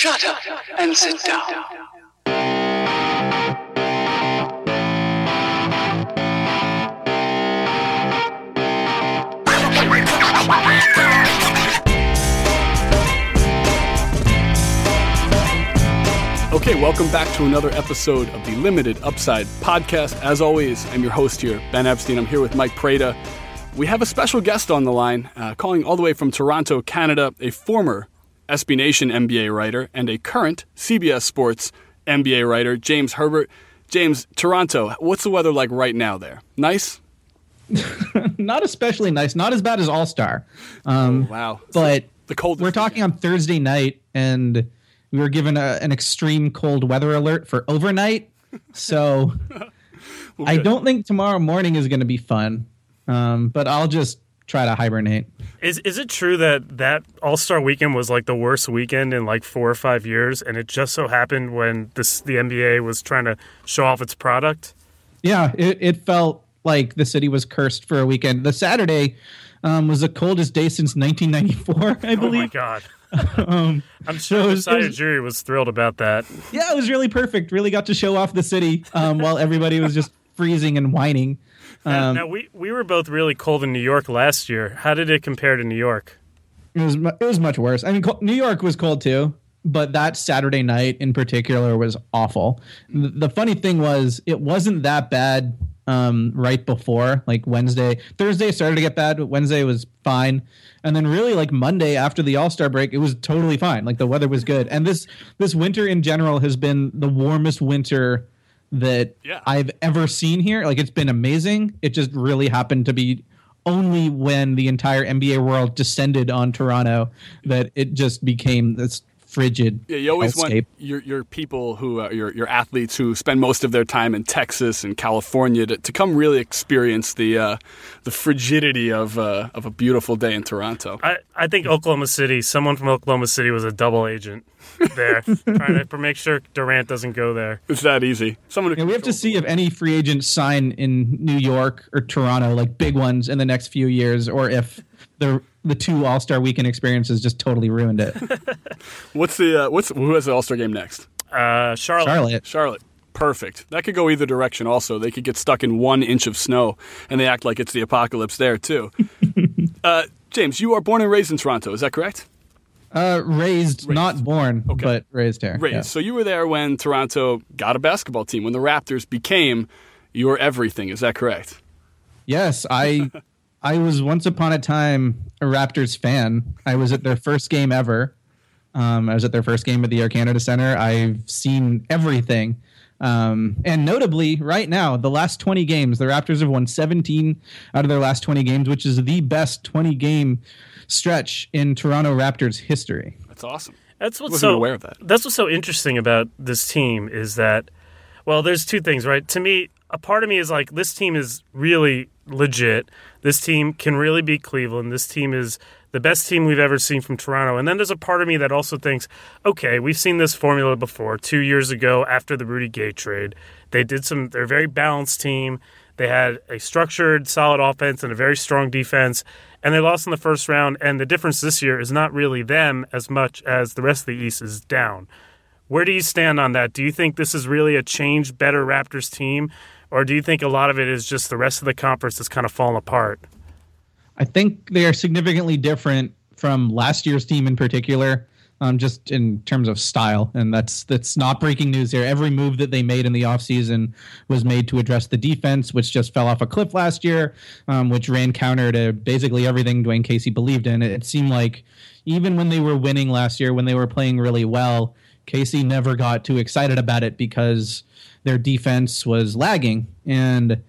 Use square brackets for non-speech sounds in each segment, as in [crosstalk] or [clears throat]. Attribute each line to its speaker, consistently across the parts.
Speaker 1: Shut up and sit down.
Speaker 2: Okay, welcome back to another episode of the Limited Upside podcast. As always, I'm your host here, Ben Epstein. I'm here with Mike Prada. We have a special guest on the line, uh, calling all the way from Toronto, Canada, a former SB Nation NBA writer and a current CBS Sports NBA writer, James Herbert. James, Toronto, what's the weather like right now there? Nice? [laughs]
Speaker 3: not especially nice. Not as bad as All Star. Um,
Speaker 2: Wow.
Speaker 3: But
Speaker 2: the cold.
Speaker 3: we're talking on Thursday night, and we were given a, an extreme cold weather alert for overnight. So [laughs] I don't think tomorrow morning is going to be fun. Um, but I'll just try to hibernate.
Speaker 4: Is is it true that that All Star Weekend was like the worst weekend in like four or five years, and it just so happened when this the NBA was trying to show off its product?
Speaker 3: Yeah, it, it felt like the city was cursed for a weekend. The Saturday um, was the coldest day since 1994, [laughs] I believe.
Speaker 4: Oh my god! [laughs]
Speaker 3: um, [laughs]
Speaker 4: I'm sure
Speaker 3: So
Speaker 4: the
Speaker 3: was- was-
Speaker 4: jury was thrilled about that.
Speaker 3: yeah, it was really perfect. Really got to show off the city um, while everybody was just freezing and whining.
Speaker 4: Now,
Speaker 3: Um,
Speaker 4: now we we were both really cold in New York last year. How did it compare to New York?
Speaker 3: It was it was much worse. I mean, New York was cold too, but that Saturday night in particular was awful. The, the funny thing was, it wasn't that bad um, right before, like Wednesday. Thursday started to get bad, but Wednesday was fine, and then really like Monday after the All Star break, it was totally fine. Like the weather was good, and this this winter in general has been the warmest winter that
Speaker 2: Yeah.
Speaker 3: I've ever seen here. Like it's been amazing. It just really happened to be only when the entire NBA world descended on Toronto that it just became this frigid
Speaker 2: Yeah, you always
Speaker 3: hellscape.
Speaker 2: want your your people who uh, your your athletes who spend most of their time in Texas and California to, to come really experience the uh, the frigidity of uh, of a beautiful day in Toronto.
Speaker 4: I, I think Oklahoma City, someone from Oklahoma City was a double agent there, [laughs] trying to make sure Durant doesn't go there.
Speaker 2: It's that easy. Someone
Speaker 3: Yeah, we have to see if any free agents sign in New York or Toronto, like big ones, in the next few years, or if the the two All Star Weekend experiences just totally ruined it. [laughs]
Speaker 2: what's the uh, what's who has the All Star game next?
Speaker 4: Uh, Charlotte.
Speaker 3: Charlotte,
Speaker 2: Charlotte. Perfect. That could go either direction. Also, they could get stuck in one inch of snow, and they act like it's the apocalypse there too. [laughs] uh, James, you are born and raised in Toronto. Is that correct?
Speaker 3: uh, raised, not born,
Speaker 2: Okay.
Speaker 3: but raised here.
Speaker 2: Raised.
Speaker 3: Yeah.
Speaker 2: So you were there when Toronto got a basketball team, when the Raptors became your everything. Is that correct?
Speaker 3: Yes, I [laughs] I was once upon a time a Raptors fan. I was at their first game ever. Um, I was at their first game at the Air Canada Center. I've seen everything. Um, and notably, right now, the last 20 games, the Raptors have won 17 out of their last 20 games, which is the best 20 game stretch in Toronto Raptors history.
Speaker 2: That's awesome.
Speaker 4: That's what's so
Speaker 2: aware of that.
Speaker 4: That's what's so interesting about this team is that, well, there's two things, right? To me, a part of me is like this team is really legit. This team can really beat Cleveland. This team is the best team we've ever seen from Toronto. And then there's a part of me that also thinks, okay, we've seen this formula before. Two years ago, after the Rudy Gay trade, they did some. They're a very balanced team. They had a structured, solid offense and a very strong defense, and they lost in the first round. And the difference this year is not really them as much as the rest of the East is down. Where do you stand on that? Do you think this is really a changed, better Raptors team, or do you think a lot of it is just the rest of the conference is kind of fallen apart?
Speaker 3: I think they are significantly different from last year's team in particular, um, just in terms of style. And that's that's not breaking news here. Every move that they made in the offseason was made to address the defense, which just fell off a cliff last year, um, which ran counter to basically everything Dwane Casey believed in. It seemed like even when they were winning last year, when they were playing really well, Casey never got too excited about it because their defense was lagging. And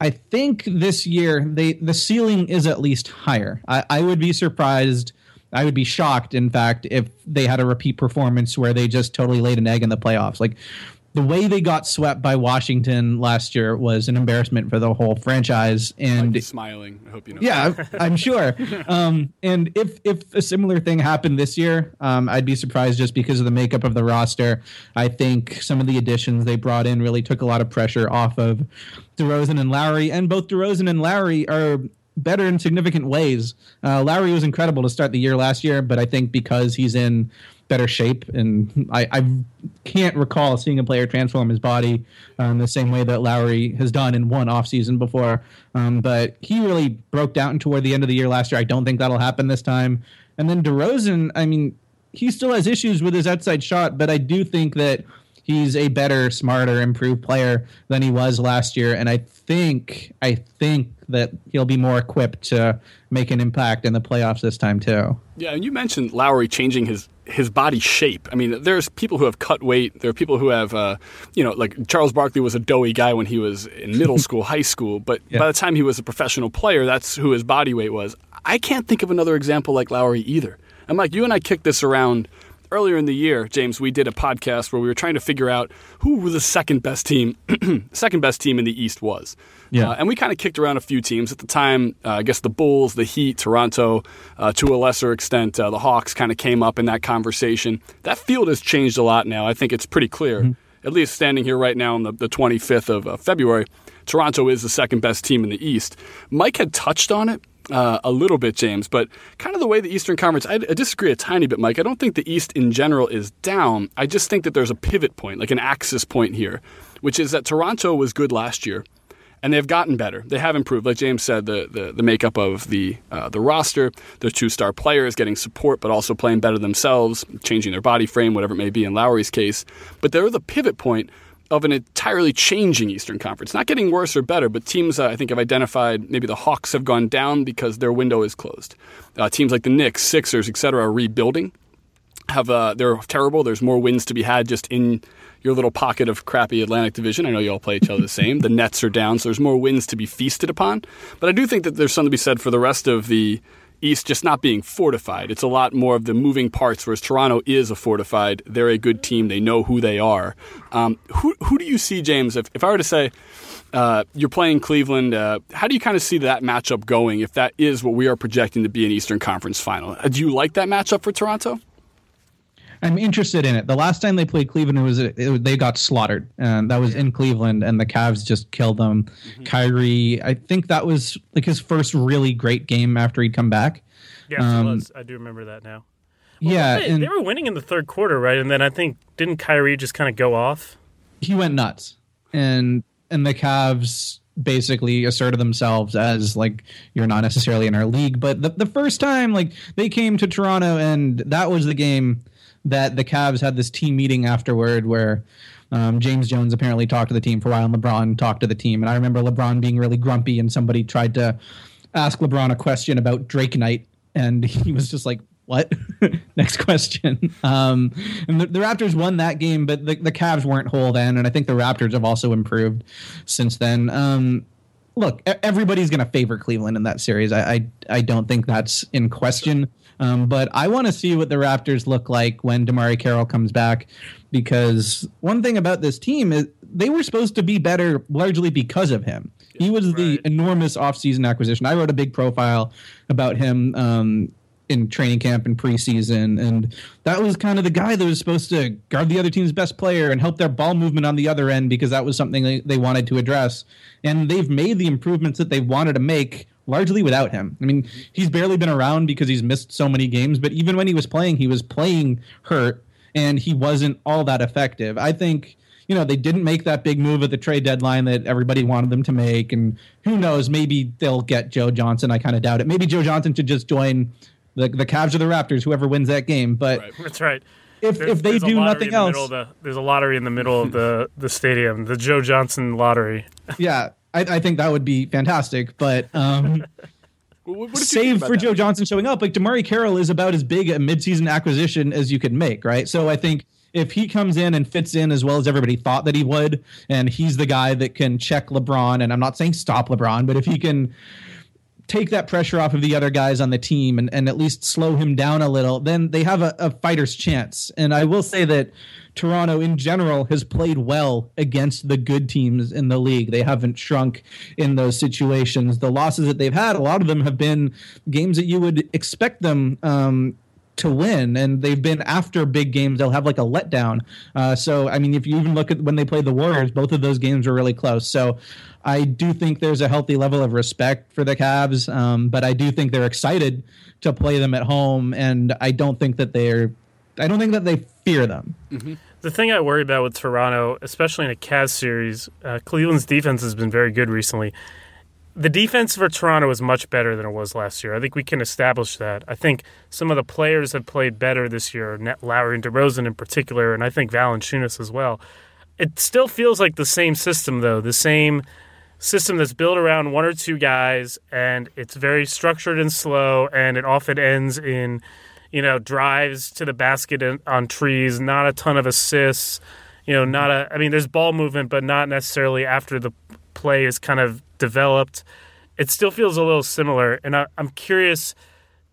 Speaker 3: I think this year they the ceiling is at least higher. I, I would be surprised. I would be shocked, in fact, if they had a repeat performance where they just totally laid an egg in the playoffs. Like the way they got swept by Washington last year was an embarrassment for the whole franchise. And
Speaker 2: He's smiling. I hope you know.
Speaker 3: yeah, I'm- [laughs] I'm sure. Um, and if if a similar thing happened this year, um, I'd be surprised just because of the makeup of the roster. I think some of the additions they brought in really took a lot of pressure off of DeRozan and Lowry, and both DeRozan and Lowry are better in significant ways. Uh, Lowry was incredible to start the year last year, but I think because he's in better shape, and I, I can't recall seeing a player transform his body um, the same way that Lowry has done in one offseason before. Um, but he really broke down toward the end of the year last year. I don't think that'll happen this time. And then DeRozan, I mean, he still has issues with his outside shot, but I do think that he's a better, smarter, improved player than he was last year. And I think I think that he'll be more equipped to make an impact in the playoffs this time too.
Speaker 2: Yeah, and you mentioned Lowry changing his his body shape. I mean, there's people who have cut weight. There are people who have, uh, you know, like Charles Barkley was a doughy guy when he was in middle [laughs] school, high school, but yeah. by the time he was a professional player, that's who his body weight was. I can't think of another example like Lowry either. And Mike, you and I kicked this around earlier in the year, James, we did a podcast where we were trying to figure out who the second best team, [clears throat] second best team in the East was. Yeah, uh, and we kind of kicked around a few teams at the time. Uh, I guess the Bulls, the Heat, Toronto, uh, to a lesser extent, uh, the Hawks kind of came up in that conversation. That field has changed a lot now. I think it's pretty clear, mm-hmm. at least standing here right now on the, the 25th of uh, February. Toronto is the second best team in the East. Mike had touched on it uh, a little bit, James, but kind of the way the Eastern Conference, I, I, disagree a tiny bit, Mike. I don't think the East in general is down. I just think that there's a pivot point, like an axis point here, which is that Toronto was good last year. And they've gotten better. They have improved. Like James said, the the, the makeup of the uh, the roster, their two star players getting support, but also playing better themselves, changing their body frame, whatever it may be in Lowry's case. But they're the pivot point of an entirely changing Eastern Conference. Not getting worse or better, but teams uh, I think have identified maybe the Hawks have gone down because their window is closed. Uh, teams like the Knicks, Sixers, etc., are rebuilding. Have uh, they're terrible. There's more wins to be had just in your little pocket of crappy Atlantic Division. I know you all play each other the same. The Nets are down, so there's more wins to be feasted upon. But I do think that there's something to be said for the rest of the East just not being fortified. It's a lot more of the moving parts, whereas Toronto is a fortified. They're a good team. They know who they are. Um, who, who do you see, James? If, if I were to say uh, you're playing Cleveland, uh, how do you kind of see that matchup going if that is what we are projecting to be an Eastern Conference final? Uh, do you like that matchup for Toronto?
Speaker 3: I'm interested in it. The last time they played Cleveland, it was it, they got slaughtered, and that was in Cleveland, and the Cavs just killed them. Mm-hmm. Kyrie, I think that was like his first really great game after he'd come back.
Speaker 4: Yes, um, it was. I do remember that now.
Speaker 3: Well, yeah,
Speaker 4: they, and, they were winning in the third quarter, right? And then I think didn't Kyrie just kind of go off?
Speaker 3: He went nuts, and and the Cavs basically asserted themselves as like you're not necessarily in our league. But the the first time like they came to Toronto, and that was the game that the Cavs had this team meeting afterward where um, James Jones apparently talked to the team for a while, and LeBron talked to the team. And I remember LeBron being really grumpy, and somebody tried to ask LeBron a question about Drake Night, and [laughs] he was just like, "What?" [laughs] Next question. Um, and the, the, Raptors won that game, but the, the Cavs weren't whole then, and I think the Raptors have also improved since then. Um, look, everybody's going to favor Cleveland in that series. I, I, I don't think that's in question. Um, but I want to see what the Raptors look like when DeMarre Carroll comes back, because one thing about this team is they were supposed to be better largely because of him. He was right. the enormous offseason acquisition. I wrote a big profile about him um, in training camp and preseason, and that was kind of the guy that was supposed to guard the other team's best player and help their ball movement on the other end because that was something they, they wanted to address. And they've made the improvements that they wanted to make largely without him. I mean, he's barely been around because he's missed so many games, but even when he was playing, he was playing hurt and he wasn't all that effective. I think, you know, they didn't make that big move at the trade deadline that everybody wanted them to make. And who knows, maybe they'll get Joe Johnson. I kind of doubt it. Maybe Joe Johnson should just join the, the Cavs or the Raptors, whoever wins that game. But
Speaker 4: right. that's right.
Speaker 3: If, there's, if they do nothing else,
Speaker 4: the, there's a lottery in the middle of the, the stadium, the Joe Johnson lottery. [laughs]
Speaker 3: yeah, I, I think that would be fantastic. But um, [laughs] what, what save for that? Joe Johnson showing up, like DeMarre Carroll is about as big a midseason acquisition as you could make, right? So I think if he comes in and fits in as well as everybody thought that he would, and he's the guy that can check LeBron, and I'm not saying stop LeBron, but if he can take that pressure off of the other guys on the team and, and at least slow him down a little, then they have a, a fighter's chance. And I will say that Toronto in general has played well against the good teams in the league. They haven't shrunk in those situations. The losses that they've had, a lot of them have been games that you would expect them um, to win, and they've been after big games. They'll have like a letdown. Uh, so I mean, if you even look at when they played the Warriors, both of those games were really close. So I do think there's a healthy level of respect for the Cavs, um, but I do think they're excited to play them at home, and I don't think that they're. I don't think that they fear them.
Speaker 2: Mm-hmm.
Speaker 4: The thing I worry about with Toronto, especially in a Cavs series, uh, Cleveland's defense has been very good recently. The defense for Toronto is much better than it was last year. I think we can establish that. I think some of the players have played better this year, Lowry and DeRozan in particular, and I think Valanciunas as well. It still feels like the same system, though, the same system that's built around one or two guys, and it's very structured and slow, and it often ends in – you know, drives to the basket on trees, not a ton of assists, you know, not a, I mean, there's ball movement, but not necessarily after the play is kind of developed. It still feels a little similar. And I, I'm curious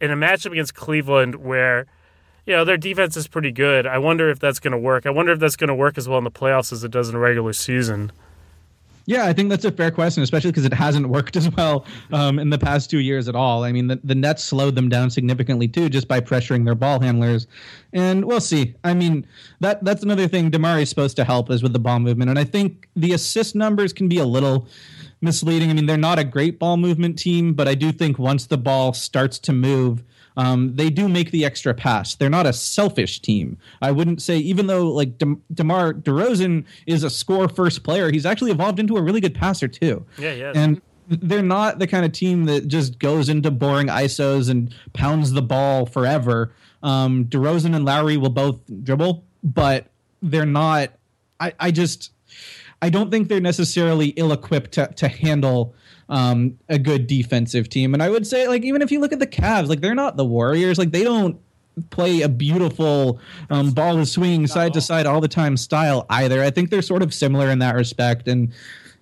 Speaker 4: in a matchup against Cleveland where, you know, their defense is pretty good. I wonder if that's going to work. I wonder if that's going to work as well in the playoffs as it does in the regular season.
Speaker 3: Yeah, I think that's a fair question, especially because it hasn't worked [laughs] as well um, in the past two years at all. I mean, the, the Nets slowed them down significantly too, just by pressuring their ball handlers, and we'll see. I mean, that that's another thing DeMar is supposed to help is with the ball movement, and I think the assist numbers can be a little misleading. I mean, they're not a great ball movement team, but I do think once the ball starts to move um, they do make the extra pass. They're not a selfish team. I wouldn't say, even though like De- DeMar DeRozan is a score first player, he's actually evolved into a really good passer too.
Speaker 4: Yeah, yeah.
Speaker 3: And they're not the kind of team that just goes into boring ISOs and pounds the ball forever. Um, DeRozan and Lowry will both dribble, but they're not. I, I just I don't think they're necessarily ill equipped to, to handle um, a good defensive team. And I would say, like, even if you look at the Cavs, like, they're not the Warriors. Like, they don't play a beautiful um, ball is swinging side to side all the time style either. I think they're sort of similar in that respect. And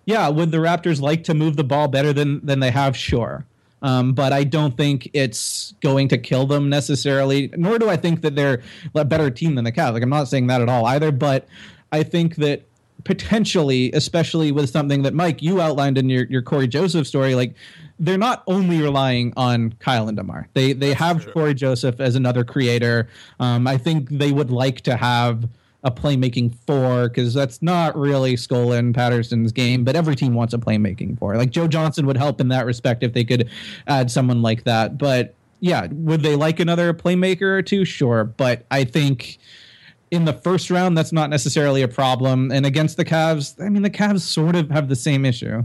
Speaker 3: yeah, would the Raptors like to move the ball better than than they have? Sure. Um, but I don't think it's going to kill them necessarily. Nor do I think that they're a better team than the Cavs. Like I'm not saying that at all either. But I think that potentially, especially with something that Mike you outlined in your your Cory Joseph story, like they're not only relying on Kyle and Demar. They they That's have true. Cory Joseph as another creator. Um, I think they would like to have a playmaking four because that's not really Scola Patterson's game, but every team wants a playmaking four. Like Joe Johnson would help in that respect if they could add someone like that. But yeah, would they like another playmaker or two? Sure, but I think in the first round, that's not necessarily a problem. And against the Cavs, I mean, the Cavs sort of have the same issue.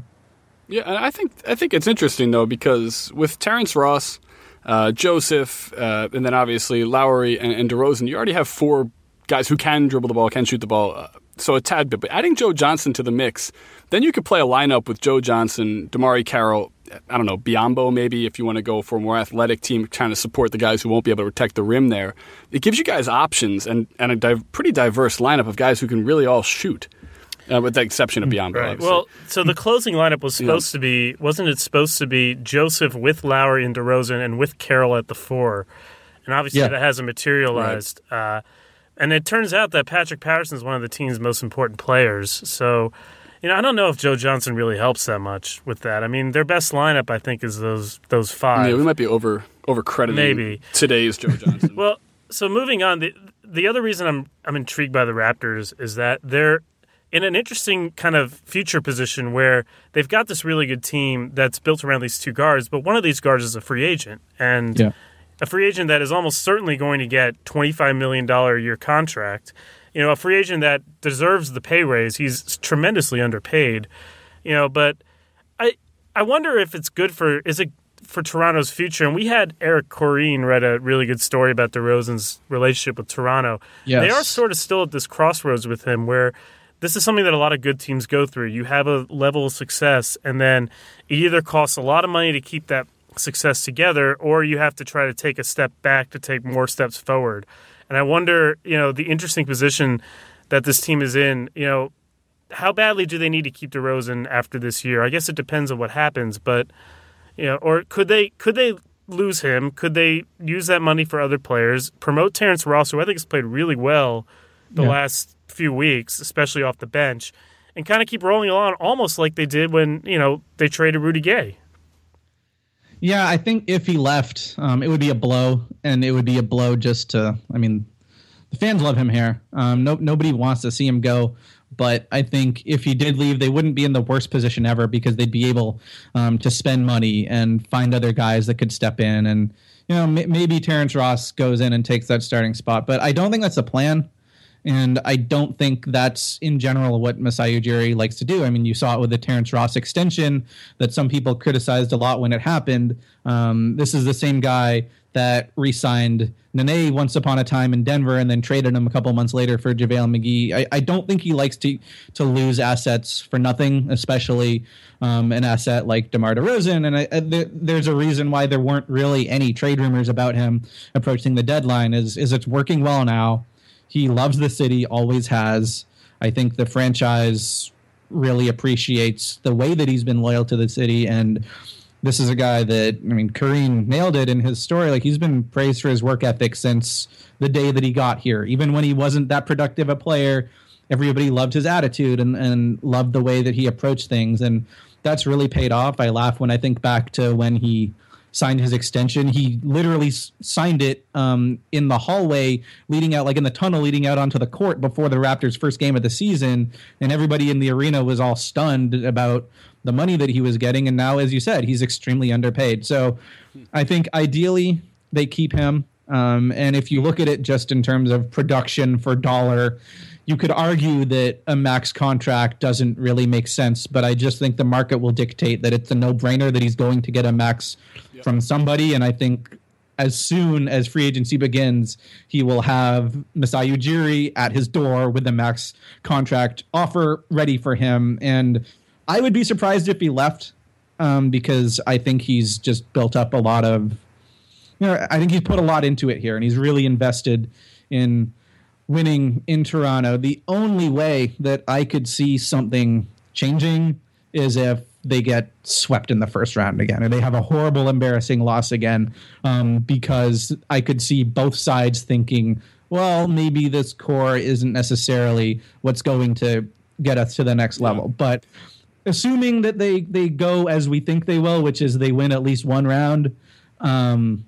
Speaker 2: Yeah, I think I think it's interesting though because with Terrence Ross, uh, Joseph, uh, and then obviously Lowry and, and, DeRozan, you already have four guys who can dribble the ball, can shoot the ball. Uh, so a tad bit, but adding Joe Johnson to the mix, then you could play a lineup with Joe Johnson, DeMarre Carroll, I don't know, Biyombo maybe if you want to go for a more athletic team trying to support the guys who won't be able to protect the rim there. It gives you guys options and, and a di- pretty diverse lineup of guys who can really all shoot. Uh, with the exception of Biyombo.
Speaker 4: Right. Well, so the closing lineup was supposed yeah. to be, wasn't it supposed to be Joseph with Lowry and DeRozan and with Carroll at the four? And obviously yeah. that hasn't materialized. Right. Uh, and it turns out that Patrick Patterson is one of the team's most important players. So you know, I don't know if Joe Johnson really helps that much with that. I mean, their best lineup, I think, is those those five.
Speaker 2: Yeah, we might be over over crediting maybe today's Joe Johnson. [laughs]
Speaker 4: well, so moving on, the the other reason I'm I'm intrigued by the Raptors is that they're in an interesting kind of future position where they've got this really good team that's built around these two guards, but one of these guards is a free agent, and yeah. a free agent that is almost certainly going to get twenty five million dollar a year contract you know, a free agent that deserves the pay raise. He's tremendously underpaid, you know, but I I wonder if it's good for is it for Toronto's future. And we had Eric Koreen read a really good story about DeRozan's relationship with Toronto. Yes. They are sort of still at this crossroads with him where this is something that a lot of good teams go through. You have a level of success, and then it either costs a lot of money to keep that success together, or you have to try to take a step back to take more steps forward. And I wonder, you know, the interesting position that this team is in, you know, how badly do they need to keep DeRozan after this year? I guess it depends on what happens, but you know, or could they could they lose him? Could they use that money for other players? Promote Terrence Ross, who I think has played really well the yeah. last few weeks, especially off the bench, and kind of keep rolling along almost like they did when, you know, they traded Rudy Gay.
Speaker 3: Yeah, I think if he left, um, it would be a blow, and it would be a blow just to. I mean, the fans love him here. Um, no, nobody wants to see him go. But I think if he did leave, they wouldn't be in the worst position ever because they'd be able um, to spend money and find other guys that could step in. And you know, m- maybe Terrence Ross goes in and takes that starting spot. But I don't think that's the plan. And I don't think that's in general what Masai Ujiri likes to do. I mean, you saw it with the Terrence Ross extension that some people criticized a lot when it happened. Um, this is the same guy that re-signed Nene once upon a time in Denver and then traded him a couple months later for JaVale McGee. I, I don't think he likes to to lose assets for nothing, especially um, an asset like DeMar DeRozan. And I, I, there, there's a reason why there weren't really any trade rumors about him approaching the deadline. Is is it's working well now. He loves the city, always has. I think the franchise really appreciates the way that he's been loyal to the city and this is a guy that I mean, Koreen nailed it in his story. Like he's been praised for his work ethic since the day that he got here. Even when he wasn't that productive a player, everybody loved his attitude and, and loved the way that he approached things, and that's really paid off. I laugh when I think back to when he signed his extension. He literally s- signed it um, in the hallway leading out, like in the tunnel leading out onto the court before the Raptors' first game of the season, and everybody in the arena was all stunned about the money that he was getting. And now, as you said, he's extremely underpaid. So, I think ideally they keep him. Um, and if you look at it just in terms of production for dollar, you could argue that a max contract doesn't really make sense, but I just think the market will dictate that it's a no brainer that he's going to get a max yep. from somebody. And I think as soon as free agency begins, he will have Masai Ujiri at his door with a max contract offer ready for him. And I would be surprised if he left um, because I think he's just built up a lot of, you know, I think he's put a lot into it here and he's really invested in winning in Toronto. The only way that I could see something changing is if they get swept in the first round again, or they have a horrible, embarrassing loss again, um, because I could see both sides thinking, well, maybe this core isn't necessarily what's going to get us to the next level. But assuming that they they go as we think they will, which is they win at least one round, um,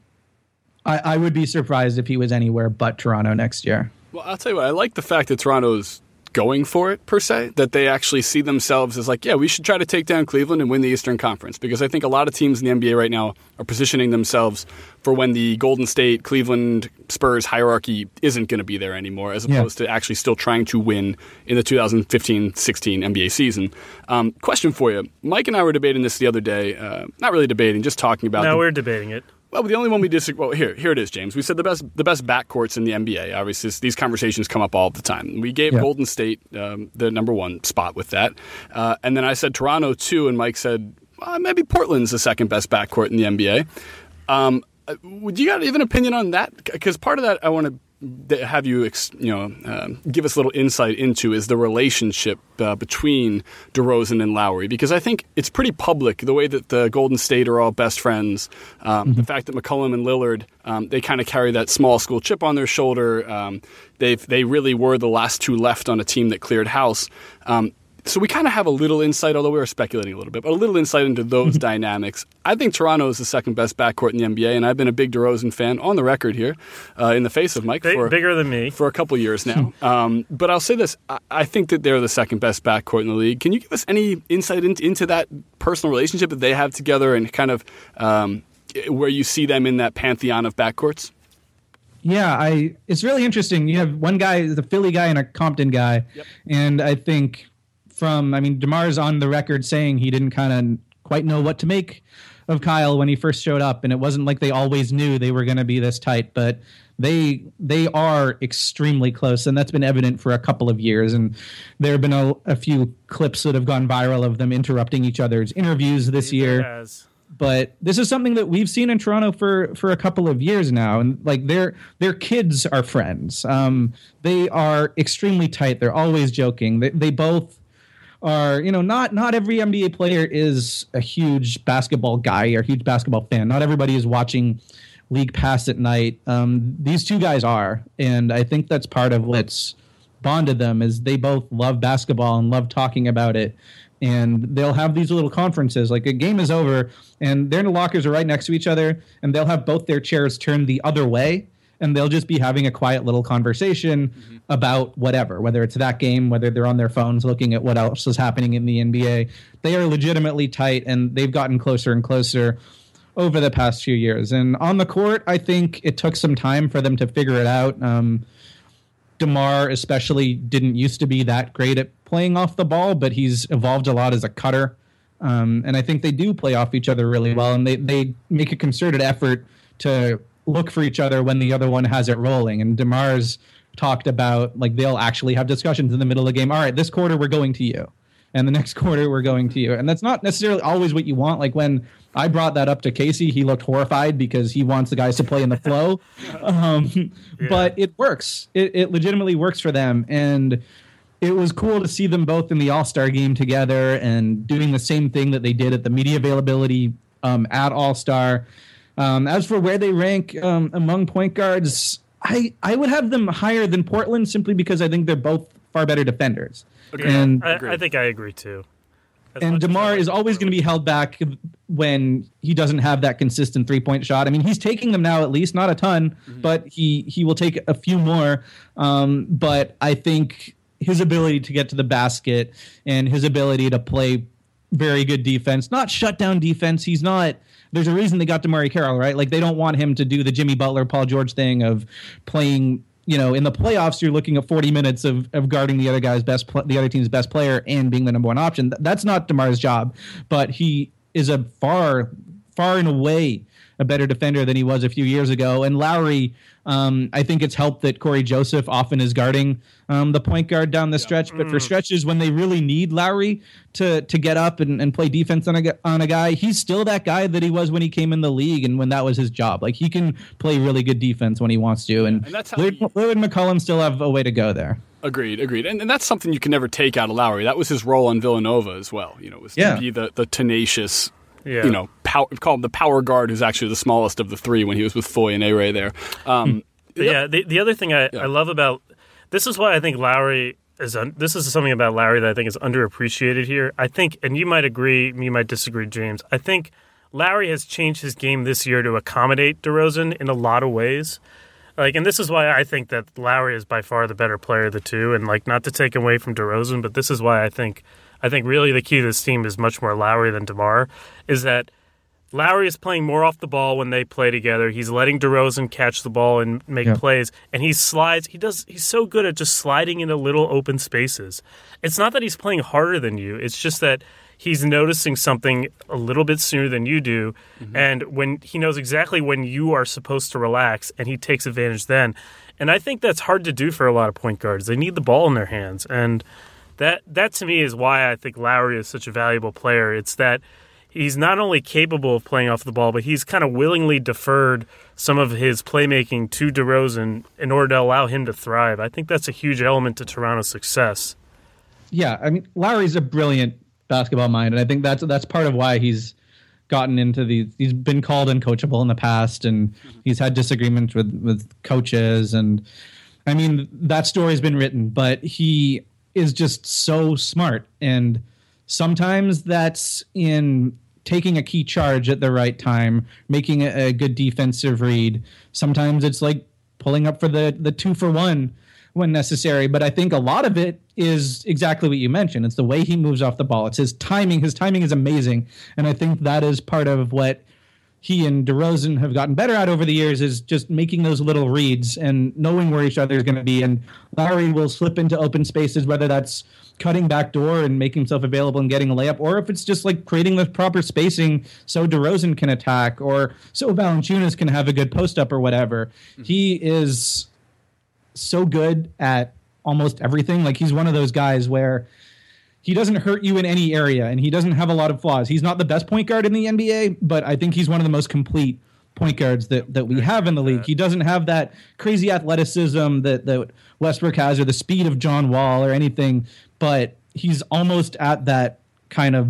Speaker 3: I, I would be surprised if he was anywhere but Toronto next year.
Speaker 2: Well, I'll tell you what. I like the fact that Toronto's going for it per se. That they actually see themselves as like, yeah, we should try to take down Cleveland and win the Eastern Conference because I think a lot of teams in the NBA right now are positioning themselves for when the Golden State, Cleveland, Spurs hierarchy isn't going to be there anymore, as opposed yeah. to actually still trying to win in the 2015-16 NBA season. Um, question for you: Mike and I were debating this the other day. Uh, not really debating, just talking about.
Speaker 4: No,
Speaker 2: the,
Speaker 4: we're debating it.
Speaker 2: Well, the only one we disagree. Well, here, here it is, James. We said the best, the best backcourts in the NBA. Obviously, these conversations come up all the time. We gave yeah. Golden State um, the number one spot with that, uh, and then I said Toronto too, and Mike said well, maybe Portland's the second best backcourt in the NBA. Um, uh, would you got even opinion on that? Because part of that I want to have you you know uh, give us a little insight into is the relationship uh, between DeRozan and Lowry because I think it's pretty public the way that the Golden State are all best friends. Um, mm-hmm. The fact that McCollum and Lillard um, they kind of carry that small school chip on their shoulder. Um, they they really were the last two left on a team that cleared house. So we kind of have a little insight, although we were speculating a little bit, but a little insight into those [laughs] dynamics. I think Toronto is the second best backcourt in the NBA, and I've been a big DeRozan fan on the record here, uh, in the face of Mike,
Speaker 4: Big,
Speaker 2: for
Speaker 4: bigger than me
Speaker 2: for a couple years now. [laughs] um, but I'll say this: I, I, think that they're the second best backcourt in the league. Can you give us any insight into, into that personal relationship that they have together, and kind of um, where you see them in that pantheon of backcourts?
Speaker 3: Yeah, I. It's really interesting. You have one guy, the Philly guy, and a Compton guy, yep. and I think from, I mean, DeMar's on the record saying he didn't kind of quite know what to make of Kyle when he first showed up, and it wasn't like they always knew they were going to be this tight, but they they are extremely close, and that's been evident for a couple of years. And there have been a, a few clips that have gone viral of them interrupting each other's interviews this year. But this is something that we've seen in Toronto for for a couple of years now, and like their their kids are friends. Um, they are extremely tight. They're always joking. They they both are you know not not every NBA player is a huge basketball guy or huge basketball fan. Not everybody is watching League Pass at night. Um, these two guys are, and I think that's part of what's bonded them is they both love basketball and love talking about it and they'll have these little conferences like a game is over and their lockers are right next to each other and they'll have both their chairs turned the other way and they'll just be having a quiet little conversation mm-hmm. about whatever whether it's that game whether they're on their phones looking at what else is happening in the NBA they are legitimately tight and they've gotten closer and closer over the past few years and on the court I think it took some time for them to figure it out um, DeMar especially didn't used to be that great at playing off the ball, but he's evolved a lot as a cutter. Um, and I think they do play off each other really well, and they, they make a concerted effort to look for each other when the other one has it rolling. And Demar's talked about like they'll actually have discussions in the middle of the game. All right, this quarter we're going to you, and the [laughs] next quarter we're going to you. And that's not necessarily always what you want. Like when I brought that up to Casey. He looked horrified because he wants the guys to play in the flow. [laughs] Um, yeah. But it works. It, it legitimately works for them. And it was cool to see them both in the All Star game together and doing the same thing that they did at the media availability um, at All Star. Um, as for where they rank um, among point guards, I, I would have them higher than Portland simply because I think they're both far better defenders.
Speaker 4: Okay. And I, I think I agree too
Speaker 3: and Demar is always going to be held back when he doesn't have that consistent three point shot. I mean, he's taking them now at least, not a ton, mm-hmm. but he he will take a few more. Um, but I think his ability to get to the basket and his ability to play very good defense, not shut down defense. He's not. There's a reason they got DeMarre Carroll, right? Like they don't want him to do the Jimmy Butler, Paul George thing of playing you know, in the playoffs, you're looking at 40 minutes of, of guarding the other guy's best, pl- the other team's best player, and being the number one option. That's not Demar's job, but he is a far, far and away a better defender than he was a few years ago. And Lowry, um, I think it's helped that Cory Joseph often is guarding um, the point guard down the stretch. But for mm. stretches when they really need Lowry to to get up and, and play defense on a on a guy, he's still that guy that he was when he came in the league and when that was his job. Like he can play really good defense when he wants to. And, and that's how Lillard, Lillard McCollum still have a way to go there.
Speaker 2: Agreed, agreed, and, and that's something you can never take out of Lowry. That was his role on Villanova as well. You know, was yeah. to be the, the tenacious yeah. you know, power, call him the power guard, who's actually the smallest of the three when he was with Foye and A Ray there. Um,
Speaker 4: hmm. yeah, the, the other thing I, yeah. I love about this is why I think Lowry is un, this is something about Lowry that I think is underappreciated here. I think, and you might agree, you might disagree, James. I think Lowry has changed his game this year to accommodate DeRozan in a lot of ways. Like, and this is why I think that Lowry is by far the better player of the two. And like, not to take away from DeRozan, but this is why I think I think really the key to this team is much more Lowry than DeMar. Is that Lowry is playing more off the ball when they play together. He's letting DeRozan catch the ball and make yeah. plays, and he slides. He does. He's so good at just sliding into little open spaces. It's not that he's playing harder than you. It's just that he's noticing something a little bit sooner than you do, mm-hmm. and when he knows exactly when you are supposed to relax, and he takes advantage then. And I think that's hard to do for a lot of point guards. They need the ball in their hands, and that that to me is why I think Lowry is such a valuable player. It's that he's not only capable of playing off the ball, but he's kind of willingly deferred some of his playmaking to DeRozan in order to allow him to thrive. I think that's a huge element to Toronto's success.
Speaker 3: Yeah, I mean Lowry's a brilliant basketball mind, and I think that's that's part of why he's gotten into these. He's been called uncoachable in the past, and mm-hmm. he's had disagreements with with coaches, and I mean that story's been written. But he is just so smart. And sometimes that's in taking a key charge at the right time, making a, a good defensive read. Sometimes it's like pulling up for the, the two for one when necessary. But I think a lot of it is exactly what you mentioned. It's the way he moves off the ball. It's his timing. His timing is amazing. And I think that is part of what he and DeRozan have gotten better at over the years is just making those little reads and knowing where each other is going to be. And Lowry will slip into open spaces, whether that's cutting back door and making himself available and getting a layup, or if it's just like creating the proper spacing so DeRozan can attack or so Valanciunas can have a good post up or whatever. Mm-hmm. He is so good at almost everything. Like he's one of those guys where he doesn't hurt you in any area and he doesn't have a lot of flaws. He's not the best point guard in the NBA, but I think he's one of the most complete point guards that, that we have in the league. He doesn't have that crazy athleticism that, that Westbrook has or the speed of John Wall or anything, but he's almost at that kind of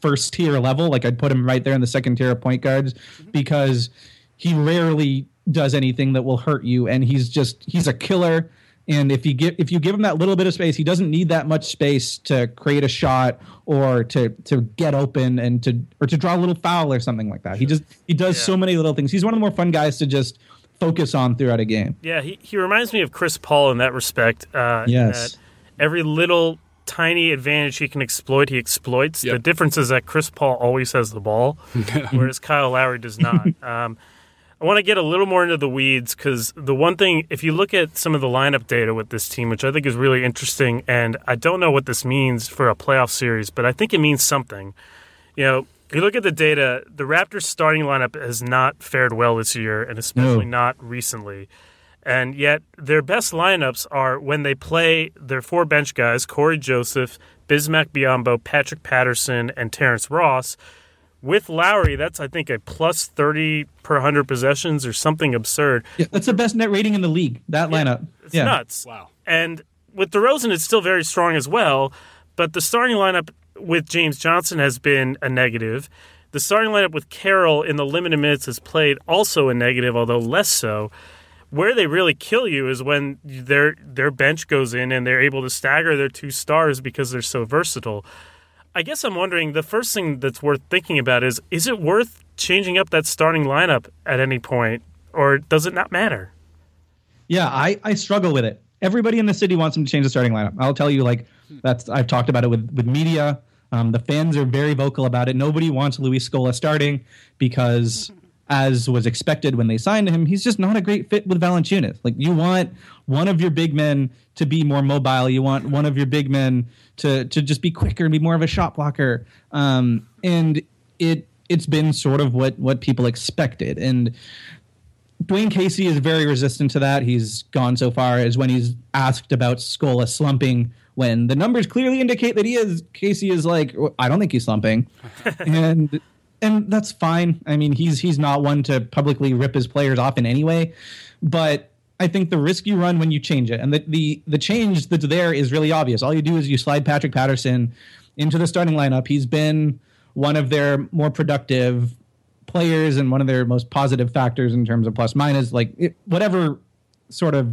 Speaker 3: first tier level. Like I'd put him right there in the second tier of point guards mm-hmm. because he rarely does anything that will hurt you and he's just he's a killer And if you give if you give him that little bit of space, he doesn't need that much space to create a shot or to to get open and to or to draw a little foul or something like that. He just he does
Speaker 4: Yeah.
Speaker 3: so many little things. He's one of the more fun guys to just focus on throughout a game.
Speaker 4: Yeah, he, he reminds me of Chris Paul in that respect. Uh, in
Speaker 3: Yes.
Speaker 4: that every little tiny advantage he can exploit, he exploits.
Speaker 2: Yep.
Speaker 4: The difference is that Chris Paul always has the ball, [laughs] whereas Kyle Lowry does not. [laughs] um, I want to get a little more into the weeds because the one thing, if you look at some of the lineup data with this team, which I think is really interesting, and I don't know what this means for a playoff series, but I think it means something. You know, if you look at the data, the Raptors starting lineup has not fared well this year, and especially
Speaker 3: No.
Speaker 4: not recently. And yet, their best lineups are when they play their four bench guys Cory Joseph, Bismack Biyombo, Patrick Patterson, and Terrence Ross. With Lowry, that's, I think, a plus 30 per 100 possessions or something absurd.
Speaker 3: Yeah, that's the best net rating in the league. That lineup.
Speaker 4: It's
Speaker 3: yeah.
Speaker 4: nuts.
Speaker 2: Wow.
Speaker 4: And with DeRozan, it's still very strong as well. But the starting lineup with James Johnson has been a negative. The starting lineup with Carroll in the limited minutes has played also a negative, although less so. Where they really kill you is when their their bench goes in and they're able to stagger their two stars because they're so versatile. I guess I'm wondering the first thing that's worth thinking about is is it worth changing up that starting lineup at any point or does it not matter?
Speaker 3: Yeah, I, I struggle with it. Everybody in the city wants him to change the starting lineup. I'll tell you, like that's I've talked about it with with media. Um, the fans are very vocal about it. Nobody wants Luis Scola starting because, as was expected when they signed him, he's just not a great fit with Valanciunas. Like you want one of your big men to be more mobile. You want one of your big men to to just be quicker and be more of a shot blocker. Um, and it it's been sort of what what people expected. And Dwane Casey is very resistant to that. He's gone so far as when he's asked about Scola slumping, when the numbers clearly indicate that he is. Casey is like, I don't think he's slumping, [laughs] and and that's fine. I mean, he's he's not one to publicly rip his players off in any way, but I think the risk you run when you change it, and the the the change that's there is really obvious. All you do is you slide Patrick Patterson into the starting lineup. He's been one of their more productive players and one of their most positive factors in terms of plus minus. Like it, whatever sort of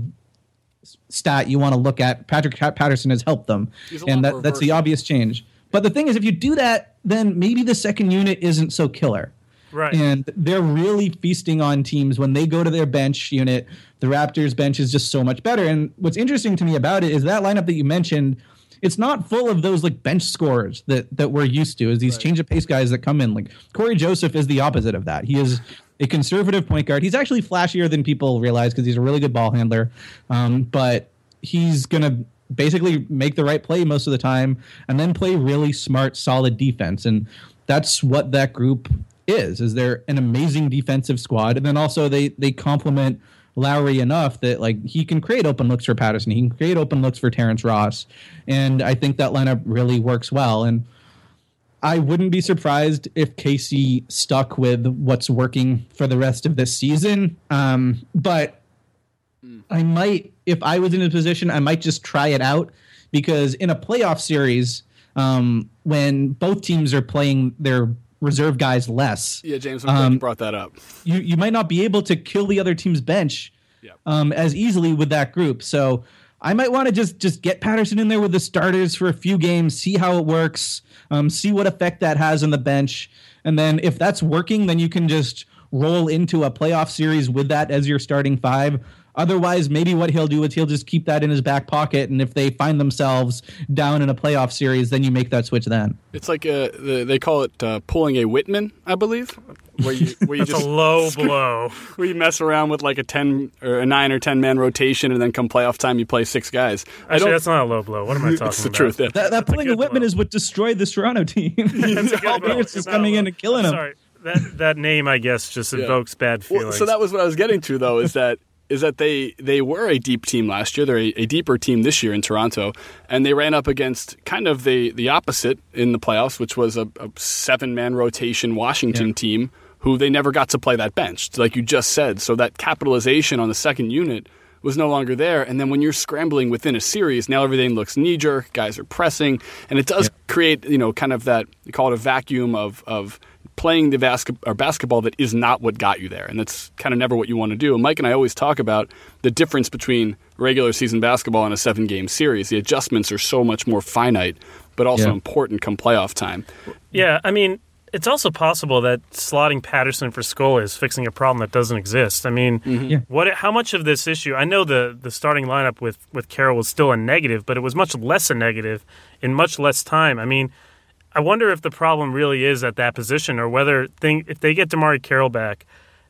Speaker 3: stat you want to look at, Patrick Patterson has helped them, and that, that's the obvious change. But the thing is, if you do that, then maybe the second unit isn't so killer.
Speaker 4: Right.
Speaker 3: And they're really feasting on teams when they go to their bench unit. The Raptors bench is just so much better. And what's interesting to me about it is that lineup that you mentioned, it's not full of those like bench scorers that that we're used to, is these change of pace guys that come in. Like Cory Joseph is the opposite of that. He is a conservative point guard. He's actually flashier than people realize because he's a really good ball handler. Um, but he's gonna basically make the right play most of the time and then play really smart, solid defense. And that's what that group is is they're an amazing defensive squad. And then also they they complement Lowry enough that like he can create open looks for Patterson. He can create open looks for Terrence Ross. And I think that lineup really works well. And I wouldn't be surprised if Casey stuck with what's working for the rest of this season. Um, but I might if I was in a position I might just try it out because in a playoff series um, when both teams are playing their reserve guys less
Speaker 2: Yeah, James, I'm glad you
Speaker 3: Um,
Speaker 2: brought that up.
Speaker 3: you you might not be able to kill the other team's bench
Speaker 2: Yep.
Speaker 3: um, as easily with that group. So I might want to just just get Patterson in there with the starters for a few games, see how it works, um, see what effect that has on the bench, and then if that's working, then you can just roll into a playoff series with that as your starting five. Otherwise, maybe what he'll do is he'll just keep that in his back pocket, and if they find themselves down in a playoff series, then you make that switch then.
Speaker 2: It's like uh the, they call it uh, pulling a Wittman, I believe, where you where you
Speaker 4: That's
Speaker 2: just
Speaker 4: a low [laughs] blow.
Speaker 2: where you mess around with like a ten or a nine or ten man rotation, and then come playoff time, you play six guys. I
Speaker 4: Actually,
Speaker 2: don't.
Speaker 4: that's not a low blow. What am I [laughs] talking
Speaker 2: It's the
Speaker 4: about?
Speaker 2: truth. Yeah.
Speaker 3: That, that pulling a
Speaker 4: good
Speaker 3: Wittman
Speaker 4: blow.
Speaker 3: is what destroyed the Toronto [laughs] team.
Speaker 4: That's a
Speaker 3: Paul. Pierce is coming in and killing
Speaker 4: I'm
Speaker 3: him.
Speaker 4: Sorry, that that name I guess just evokes bad
Speaker 2: Well,
Speaker 4: feelings.
Speaker 2: so that was what I was getting to, though, is that is that they they were a deep team last year. They're a, a deeper team this year in Toronto, and they ran up against kind of the the opposite in the playoffs, which was a, a seven man rotation Washington
Speaker 3: Yeah.
Speaker 2: team who they never got to play that bench, like you just said. So that capitalization on the second unit was no longer there. And then when you're scrambling within a series, now everything looks knee jerk. Guys are pressing, and it does create you know kind of that you call it a vacuum of of playing the bas- or basketball that is not what got you there. And that's kind of never what you want to do. And Mike and I always talk about the difference between regular season basketball and a seven game series. The adjustments are so much more finite, but also
Speaker 3: Yeah.
Speaker 2: important come playoff time.
Speaker 4: Yeah, I mean, it's also possible that slotting Patterson for Scola is fixing a problem that doesn't exist. I mean, mm-hmm.
Speaker 3: Yeah.
Speaker 4: what? How much of this issue? I know the the starting lineup with with Carroll was still a negative, but it was much less a negative in much less time. I mean, I wonder if the problem really is at that position, or whether thing if they get DeMarre Carroll back,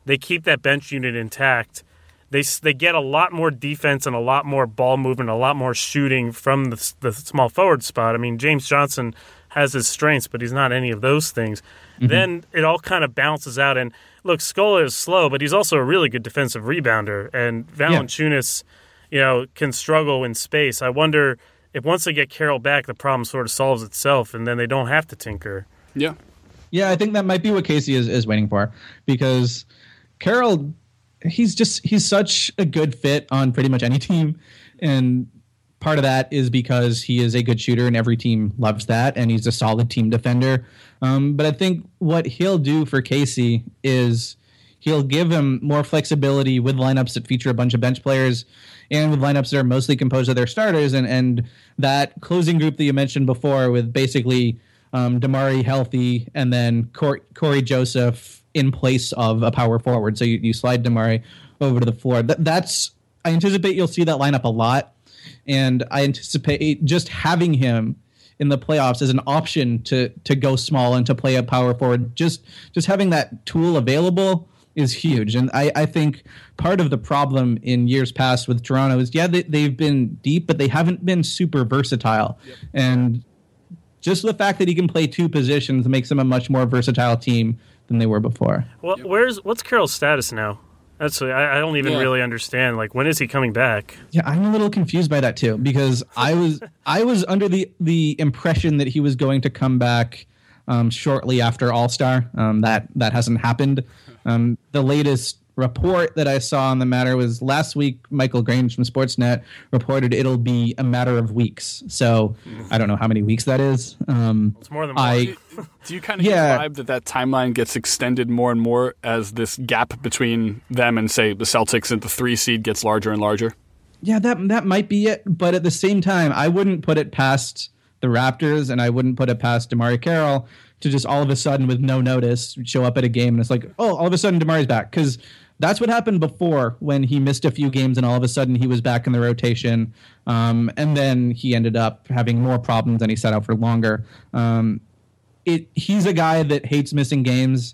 Speaker 4: they keep that bench unit intact. They they get a lot more defense and a lot more ball movement, a lot more shooting from the, the small forward spot. I mean, James Johnson has his strengths, but he's not any of those things. Mm-hmm. Then it all kind of balances out. And look, Scola is slow, but he's also a really good defensive rebounder. And Valanciunas, you know, can struggle in space. I wonder if once they get Carroll back, the problem sort of solves itself, and then they don't have to tinker.
Speaker 2: Yeah.
Speaker 3: Yeah, I think that might be what Casey is, is waiting for because Carroll, he's just he's such a good fit on pretty much any team, and part of that is because he is a good shooter and every team loves that, and he's a solid team defender. Um, but I think what he'll do for Casey is he'll give him more flexibility with lineups that feature a bunch of bench players and with lineups that are mostly composed of their starters and and that closing group that you mentioned before with basically um, DeMarre healthy and then Cor- Cory Joseph in place of a power forward. So you, you slide DeMarre over to the floor. Th- that's I anticipate you'll see that lineup a lot, and I anticipate just having him in the playoffs as an option to to go small and to play a power forward. Just just having that tool available is huge. And I, I think part of the problem in years past with Toronto is yeah, they, they've been deep, but they haven't been super versatile. And just the fact that he can play two positions makes them a much more versatile team than they were before.
Speaker 4: Well, where's what's Carroll's status now? That's I, I don't even
Speaker 2: Yeah.
Speaker 4: really understand. Like, when is he coming back?
Speaker 3: Yeah, I'm a little confused by that too because I was I was under the the impression that he was going to come back um, shortly after All Star. Um, that that hasn't happened. Um, the latest report that I saw on the matter was last week. Michael Grange from Sportsnet reported it'll be a matter of weeks. So I don't know how many weeks that is. Um,
Speaker 4: It's more than.
Speaker 3: I
Speaker 2: Do you kind of
Speaker 3: Yeah.
Speaker 2: vibe that that timeline gets extended more and more as this gap between them and, say, the Celtics and the three seed gets larger and larger?
Speaker 3: Yeah, that that might be it. But at the same time, I wouldn't put it past the Raptors, and I wouldn't put it past DeMarre Carroll to just all of a sudden, with no notice, show up at a game and it's like, oh, all of a sudden DeMarre's back because that's what happened before when he missed a few games and all of a sudden he was back in the rotation, um, and then he ended up having more problems and he sat out for longer. Um, it he's a guy that hates missing games.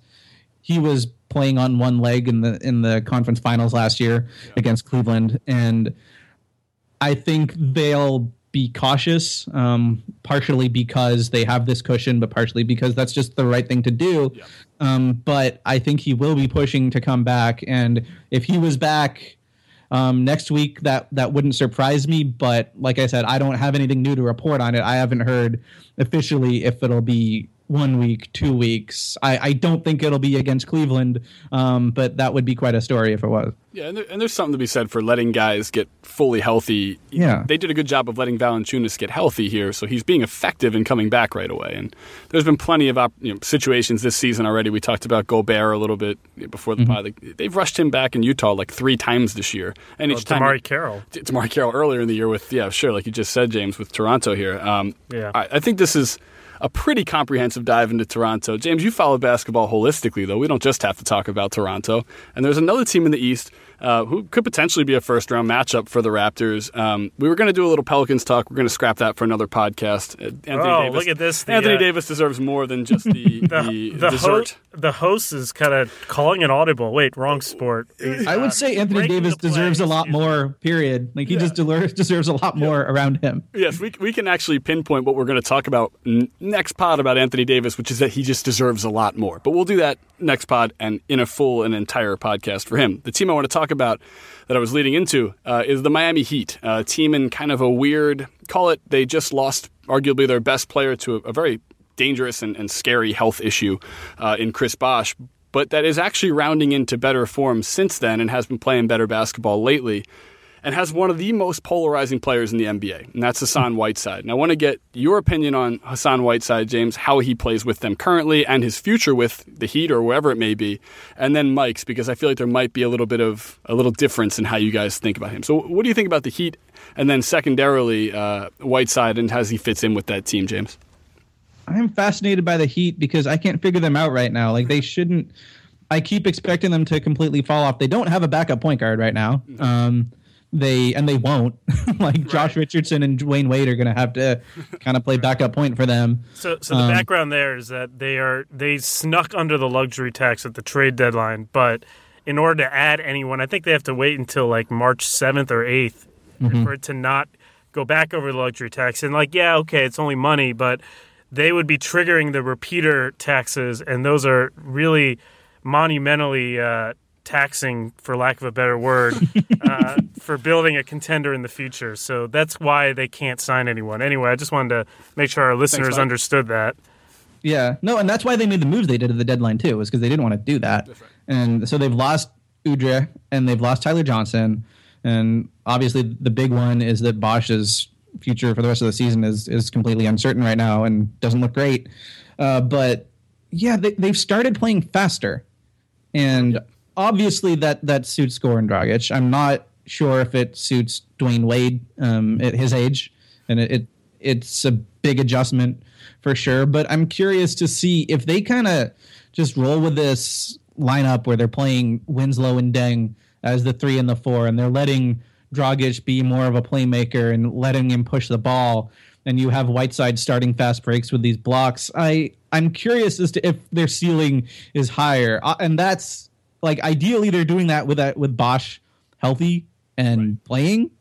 Speaker 3: He was playing on one leg in the in the conference finals last year against Cleveland, and I think they'll be cautious, um, partially because they have this cushion, but partially because that's just the right thing to do. Um, but I think he will be pushing to come back, and if he was back um, next week, that that wouldn't surprise me. But like I said, I don't have anything new to report on it. I haven't heard officially if it'll be one week, two weeks. I, I don't think it'll be against Cleveland, um, but that would be quite a story if it was.
Speaker 2: Yeah, and, there, and there's something to be said for letting guys get fully healthy.
Speaker 3: Yeah.
Speaker 2: They did a good job of letting Valanciunas get healthy here, so he's being effective in coming back right away. And there's been plenty of op- you know, situations this season already. We talked about Gobert a little bit before the pod. Like, They've rushed him back in Utah like three times this year. And
Speaker 4: Well,
Speaker 2: each time
Speaker 4: DeMarre Carroll.
Speaker 2: T- Tamari Carroll earlier in the year with yeah sure like you just said James with Toronto here. Um,
Speaker 4: Yeah.
Speaker 2: I, I think this is a pretty comprehensive dive into Toronto. James, you follow basketball holistically though. We don't just have to talk about Toronto. And there's another team in the East uh, who could potentially be a first round matchup for the Raptors. Um, we were going to do a little Pelicans talk. We're going to scrap that for another podcast. Uh, Anthony
Speaker 4: Oh,
Speaker 2: Davis,
Speaker 4: look at this, the,
Speaker 2: Anthony
Speaker 4: uh,
Speaker 2: Davis deserves more than just the [laughs]
Speaker 4: The,
Speaker 2: the,
Speaker 4: the, ho- the host is kind of calling an audible. Wait, wrong sport. He's,
Speaker 3: I
Speaker 4: uh,
Speaker 3: would say Anthony Davis deserves a lot more. Period. Like he just deserves deserves a lot more around him.
Speaker 2: Yes, we, we can actually pinpoint what we're going to talk about n- next pod about Anthony Davis, which is that he just deserves a lot more. But we'll do that next pod and in a full and entire podcast for him. The team I want to talk about that I was leading into uh, is the Miami Heat, a team in kind of a weird, call it, they just lost arguably their best player to a, a very dangerous and, and scary health issue uh, in Chris Bosh. But that is actually rounding into better form since then and has been playing better basketball lately. And has one of the most polarizing players in the NBA, and that's Hassan Whiteside. And I want to get your opinion on Hassan Whiteside, James, how he plays with them currently and his future with the Heat or wherever it may be, and then Mike's because I feel like there might be a little bit of a little difference in how you guys think about him. So, what do you think about the Heat, and then secondarily uh, Whiteside and how he fits in with that team, James?
Speaker 3: I'm fascinated by the Heat because I can't figure them out right now. Like they shouldn't. I keep expecting them to completely fall off. They don't have a backup point guard right now. Um, they and they won't. [laughs] like Josh Richardson and Dwyane Wade are going to have to [laughs] kind of play backup point for them.
Speaker 4: So, so the
Speaker 3: Um,
Speaker 4: background there is that they are they snuck under the luxury tax at the trade deadline, but in order to add anyone, I think they have to wait until like March seventh or 8th
Speaker 3: Mm-hmm.
Speaker 4: for it to not go back over the luxury tax. And like, yeah, okay, it's only money, but they would be triggering the repeater taxes, and those are really monumentally uh, taxing, for lack of a better word, [laughs] uh, for building a contender in the future. So that's why they can't sign anyone. Anyway, I just wanted to make sure our listeners
Speaker 2: Mike.
Speaker 4: understood that.
Speaker 3: Yeah, no, and that's why they made the moves they did at the deadline too, was because they didn't want to do that. And so they've lost Udrih and they've lost Tyler Johnson, and obviously the big one is that Bosh's future for the rest of the season is is completely uncertain right now and doesn't look great. Uh, but yeah, they, they've started playing faster, and obviously that that suits Goran Dragic. I'm not sure if it suits Dwyane Wade um, at his age, and it, it it's a big adjustment for sure. But I'm curious to see if they kind of just roll with this lineup where they're playing Winslow and Deng as the three and the four, and they're letting Dragic be more of a playmaker and letting him push the ball. And you have Whiteside starting fast breaks with these blocks. I I'm curious as to if their ceiling is higher, uh, and that's like ideally they're doing that with that with Bosh healthy and playing.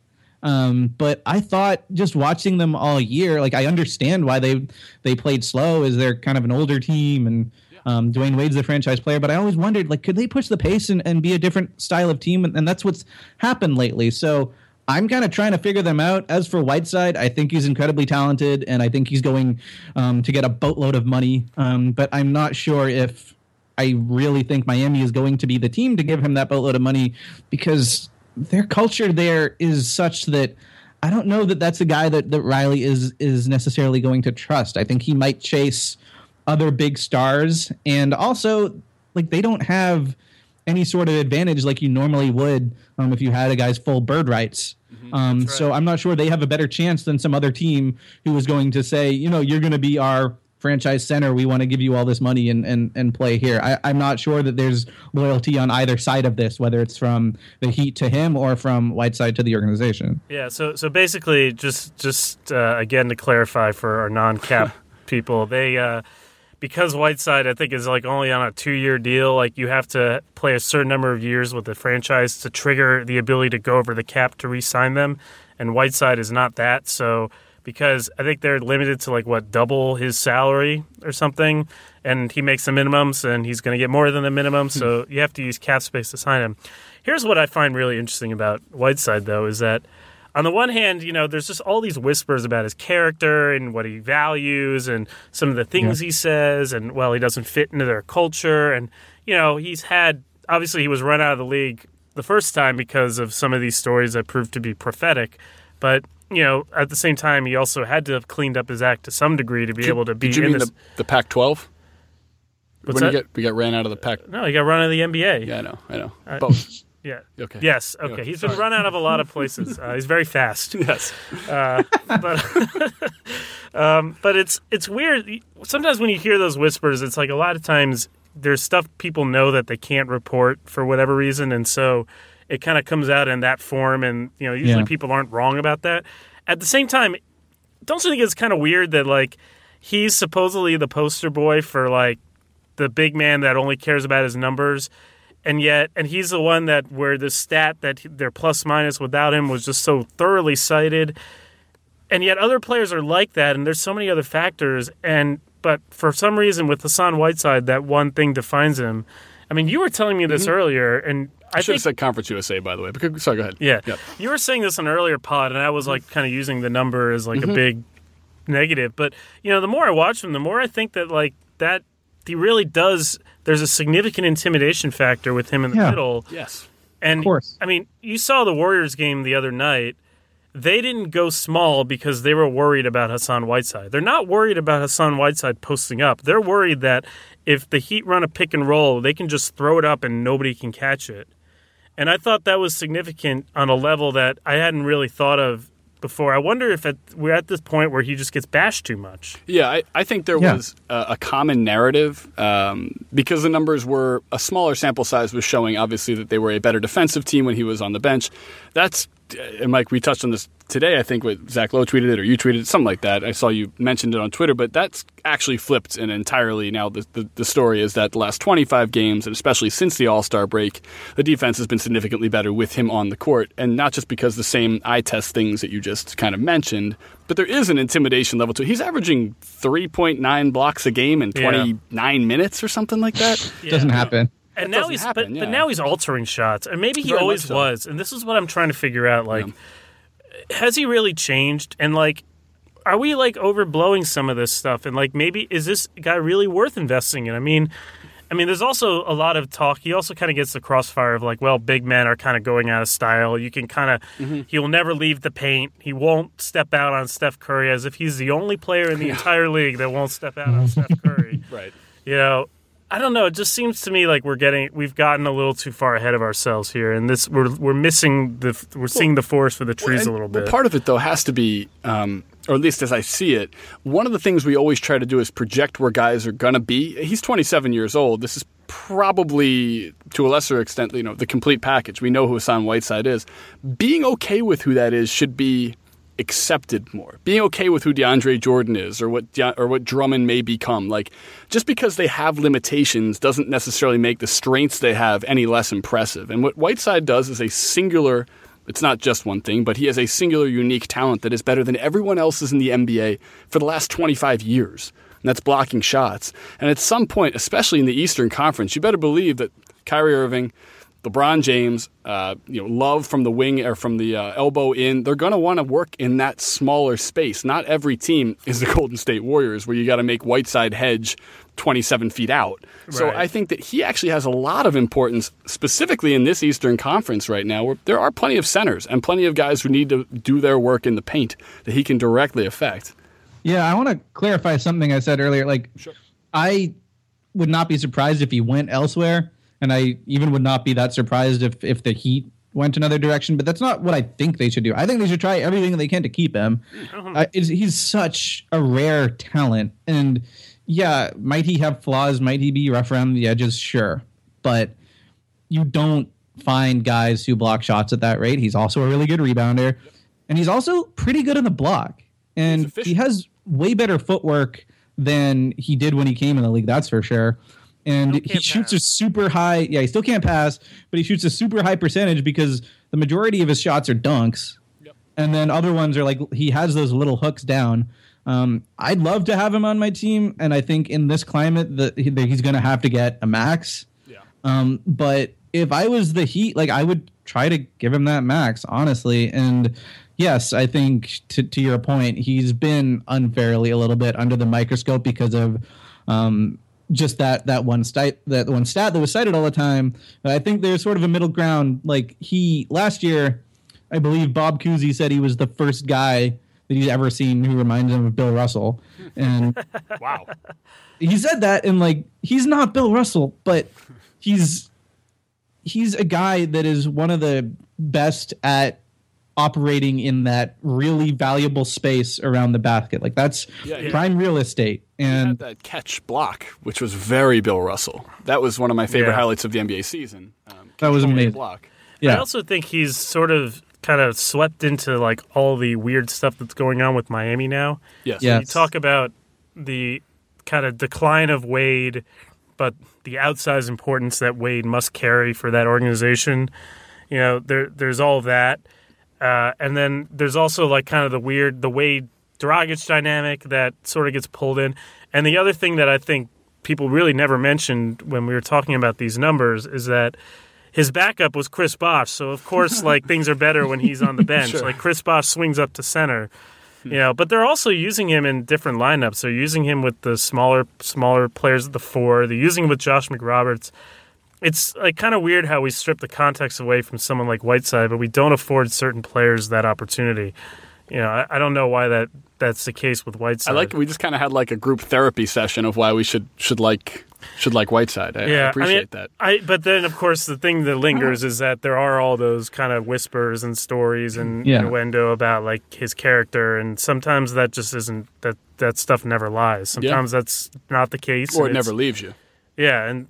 Speaker 3: Um, but I thought just watching them all year, like I understand why they they played slow, is they're kind of an older team and um, Dwyane Wade's the franchise player. But I always wondered, like, could they push the pace and, and be a different style of team? And, and that's what's happened lately. So I'm kind of trying to figure them out. As for Whiteside, I think he's incredibly talented, and I think he's going um, to get a boatload of money. Um, but I'm not sure if I really think Miami is going to be the team to give him that boatload of money because their culture there is such that I don't know that that's a guy that, that Riley is is necessarily going to trust. I think he might chase other big stars, and also like they don't have any sort of advantage like you normally would um, if you had a guy's full bird rights. Um, So I'm not sure they have a better chance than some other team who was going to say, you know, you're going to be our franchise center. We want to give you all this money and and, and play here. I, I'm not sure that there's loyalty on either side of this, whether it's from the Heat to him or from Whiteside to the organization.
Speaker 4: Yeah. So so basically, just just uh, again to clarify for our non-cap [laughs] people, they uh, because Whiteside I think is like only on a two-year deal. Like you have to play a certain number of years with the franchise to trigger the ability to go over the cap to re-sign them, and Whiteside is not that. So because I think they're limited to like what double his salary or something, and he makes the minimums, and he's going to get more than the minimum. So hmm. you have to use cap space to sign him. Here's what I find really interesting about Whiteside, though, is that on the one hand, you know, there's just all these whispers about his character and what he values and some of the things he says, and well, he doesn't fit into their culture, and you know, he's had obviously he was run out of the league the first time because of some of these stories that proved to be prophetic, but you know, at the same time, he also had to have cleaned up his act to some degree to be able to be
Speaker 2: Did you
Speaker 4: in
Speaker 2: mean
Speaker 4: this.
Speaker 2: the, the Pac-12?
Speaker 4: What's
Speaker 2: when you
Speaker 4: that?
Speaker 2: get we got ran out of the Pac.
Speaker 4: no, he got run out of the NBA.
Speaker 2: Yeah, I know, I know.
Speaker 4: Uh,
Speaker 2: Both. [laughs]
Speaker 4: Yeah.
Speaker 2: Okay.
Speaker 4: Yes. Okay.
Speaker 2: Okay,
Speaker 4: He's been
Speaker 2: sorry.
Speaker 4: run out of a lot of places. Uh, he's very fast. [laughs]
Speaker 2: yes.
Speaker 4: Uh, but [laughs] um, but it's it's weird. Sometimes when you hear those whispers, it's like a lot of times there's stuff people know that they can't report for whatever reason, and so it kind of comes out in that form. And you know, usually
Speaker 3: Yeah.
Speaker 4: people aren't wrong about that. At the same time, don't you think it's kind of weird that like he's supposedly the poster boy for like the big man that only cares about his numbers and yet and he's the one that where the stat that their plus minus without him was just so thoroughly cited and yet other players are like that and there's so many other factors and but for some reason with Hassan Whiteside that one thing defines him I mean you were telling me this mm-hmm. earlier and
Speaker 2: I
Speaker 4: I
Speaker 2: should
Speaker 4: think
Speaker 2: have said Conference USA, by the way. But go- sorry, go ahead.
Speaker 4: yeah.
Speaker 2: Yep.
Speaker 4: You were saying this in an earlier pod, and I was like kind of using the number as like a mm-hmm. big negative. But, you know, the more I watch him, the more I think that like that he really does, there's a significant intimidation factor with him in the
Speaker 3: Yeah.
Speaker 4: middle.
Speaker 2: Yes.
Speaker 4: And
Speaker 3: Of course.
Speaker 4: I mean, you saw the Warriors game the other night. They didn't go small because they were worried about Hassan Whiteside. They're not worried about Hassan Whiteside posting up. They're worried that if the Heat run a pick and roll, they can just throw it up and nobody can catch it. And I thought that was significant on a level that I hadn't really thought of before. I wonder if at, we're at this point where he just gets bashed too much.
Speaker 2: Yeah, I, I think there
Speaker 3: Yeah.
Speaker 2: was a, a common narrative um, because the numbers were a smaller sample size was showing obviously that they were a better defensive team when he was on the bench. That's and Mike, we touched on this today. I think what Zach Lowe tweeted it or you tweeted it, something like that. I saw you mentioned it on Twitter, but that's actually flipped and entirely now. The, the the story is that the last 25 games and especially since the All Star break, the defense has been significantly better with him on the court, and not just because the same eye test things that you just kind of mentioned, but there is an intimidation level to it. He's averaging 3.9 blocks a game in
Speaker 4: Yeah.
Speaker 2: 29 minutes or something like that. [laughs]
Speaker 3: Doesn't happen.
Speaker 4: And
Speaker 2: That
Speaker 4: now
Speaker 2: doesn't
Speaker 4: he's
Speaker 2: happen,
Speaker 4: but,
Speaker 2: yeah.
Speaker 4: but now he's altering shots, and maybe he
Speaker 2: Very
Speaker 4: always
Speaker 2: so.
Speaker 4: was. And this is what I'm trying to figure out. Like, has he really changed? And like, are we like overblowing some of this stuff? And like, maybe is this guy really worth investing in? I mean. I mean, there's also a lot of talk. He also kind of gets the crossfire of like, well, big men are kind of going out of style. You can kind of,
Speaker 2: Mm-hmm.
Speaker 4: he will never leave the paint. He won't step out on Steph Curry as if he's the only player in the entire league that won't step out on Steph Curry. [laughs]
Speaker 2: Right.
Speaker 4: You know, I don't know. It just seems to me like we're getting we've gotten a little too far ahead of ourselves here, and this we're we're missing the we're seeing the forest for the trees
Speaker 2: And-
Speaker 4: a little
Speaker 2: well,
Speaker 4: bit.
Speaker 2: part of it, though, has to be, um, or at least as I see it, one of the things we always try to do is project where guys are going to be. He's 27 years old. This is probably, to a lesser extent, you know, the complete package. We know who Hassan Whiteside is. Being okay with who that is should be accepted more. Being okay with who DeAndre Jordan is or what De- or what Drummond may become. Like just because they have limitations doesn't necessarily make the strengths they have any less impressive. And what Whiteside does is a singular it's not just one thing, but he has a singular unique talent that is better than everyone else's in the NBA for the last 25 years. And that's blocking shots. And at some point, especially in the Eastern Conference, you better believe that Kyrie Irving, LeBron James, uh, you know, Love from the wing or from the uh, elbow in, they're going to want to work in that smaller space. Not every team [laughs] is the Golden State Warriors, where you got to make Whiteside hedge 27 feet out. So I think that he actually has a lot of importance, specifically in this Eastern Conference right now, where there are plenty of centers and plenty of guys who need to do their work in the paint that he can directly affect.
Speaker 3: Yeah, I want to clarify something I said earlier. Like, I would not be surprised if he went elsewhere, and I even would not be that surprised if if the Heat went another direction. But that's not what I think they should do. I think they should try everything they can to keep him. Uh, it's, he's such a rare talent, and yeah, might he have flaws? Might he be rough around the edges? Sure, but you don't find guys who block shots at that rate. He's also a really good rebounder, and he's also pretty good in the block. And he has way better footwork than he did when he came in the league. That's for sure. And he
Speaker 4: can't
Speaker 3: shoots a super high. Yeah, he still can't pass, but he shoots a super high percentage because the majority of his shots are dunks, and then other ones are like he has those little hooks down. Um, I'd love to have him on my team, and I think in this climate that he, that he's going to have to get a max.
Speaker 2: Yeah.
Speaker 3: Um, but if I was the Heat, like I would try to give him that max, honestly. And yes, I think to to your point, he's been unfairly a little bit under the microscope because of um, just that that one stat that one stat that was cited all the time. But I think there's sort of a middle ground. Like he last year, I believe Bob Cousy said he was the first guy that he's ever seen who reminds him of Bill Russell, and [laughs]
Speaker 2: Wow.
Speaker 3: he said that and like he's not Bill Russell, but he's he's a guy that is one of the best at operating in that really valuable space around the basket. Like that's
Speaker 2: Yeah, yeah.
Speaker 3: prime real estate.
Speaker 2: had
Speaker 3: And
Speaker 2: that catch block, which was very Bill Russell. That was one of my favorite
Speaker 4: Yeah.
Speaker 2: highlights of the NBA season. Um,
Speaker 3: That was
Speaker 2: controlling the
Speaker 3: amazing.
Speaker 2: Block.
Speaker 4: I also think he's sort of kind of swept into like all the weird stuff that's going on with Miami now.
Speaker 2: Yes.
Speaker 3: Yeah.
Speaker 4: You talk about the kind of decline of Wade, but the outsized importance that Wade must carry for that organization. You know, there there's all of that, uh, and then there's also like kind of the weird the Wade Dragic dynamic that sort of gets pulled in. And the other thing that I think people really never mentioned when we were talking about these numbers is that his backup was Chris Bosh. So of course, [laughs] like things are better when he's on the [laughs] bench.
Speaker 2: Sure.
Speaker 4: Like Chris Bosh swings up to center. You know, but they're also using him in different lineups. They're using him with the smaller smaller players at the four. They're using him with Josh McRoberts. It's like kind of weird how we strip the context away from someone like Whiteside, but we don't afford certain players that opportunity. You know, I, I don't know why that that's the case with Whiteside.
Speaker 2: I like we just kind of had like a group therapy session of why we should should like should like Whiteside. I, I appreciate
Speaker 4: I mean,
Speaker 2: that.
Speaker 4: I but then of course the thing that lingers is that there are all those kind of whispers and stories and
Speaker 3: Yeah.
Speaker 4: innuendo about like his character, and sometimes that just isn't that that stuff never lies. Sometimes that's not the case,
Speaker 2: Or it never leaves you.
Speaker 4: Yeah, and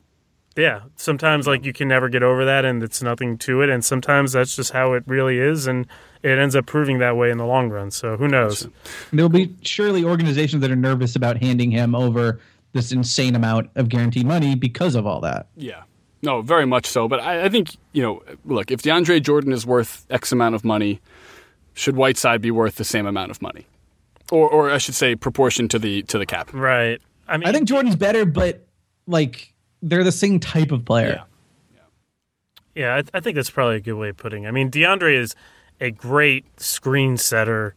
Speaker 4: yeah, sometimes like you can never get over that, and it's nothing to it, and sometimes that's just how it really is, and it ends up proving that way in the long run. So who knows?
Speaker 3: There'll be surely organizations that are nervous about handing him over this insane amount of guaranteed money because of all that.
Speaker 2: Yeah. No, very much so. But I, I think, you know, look, if DeAndre Jordan is worth X amount of money, should Whiteside be worth the same amount of money? Or, or I should say, proportion to the to the cap.
Speaker 4: Right. I mean,
Speaker 3: I think Jordan's better, but like they're the same type of player.
Speaker 4: Yeah, I, I think that's probably a good way of putting. it. I mean, DeAndre is a great screen setter.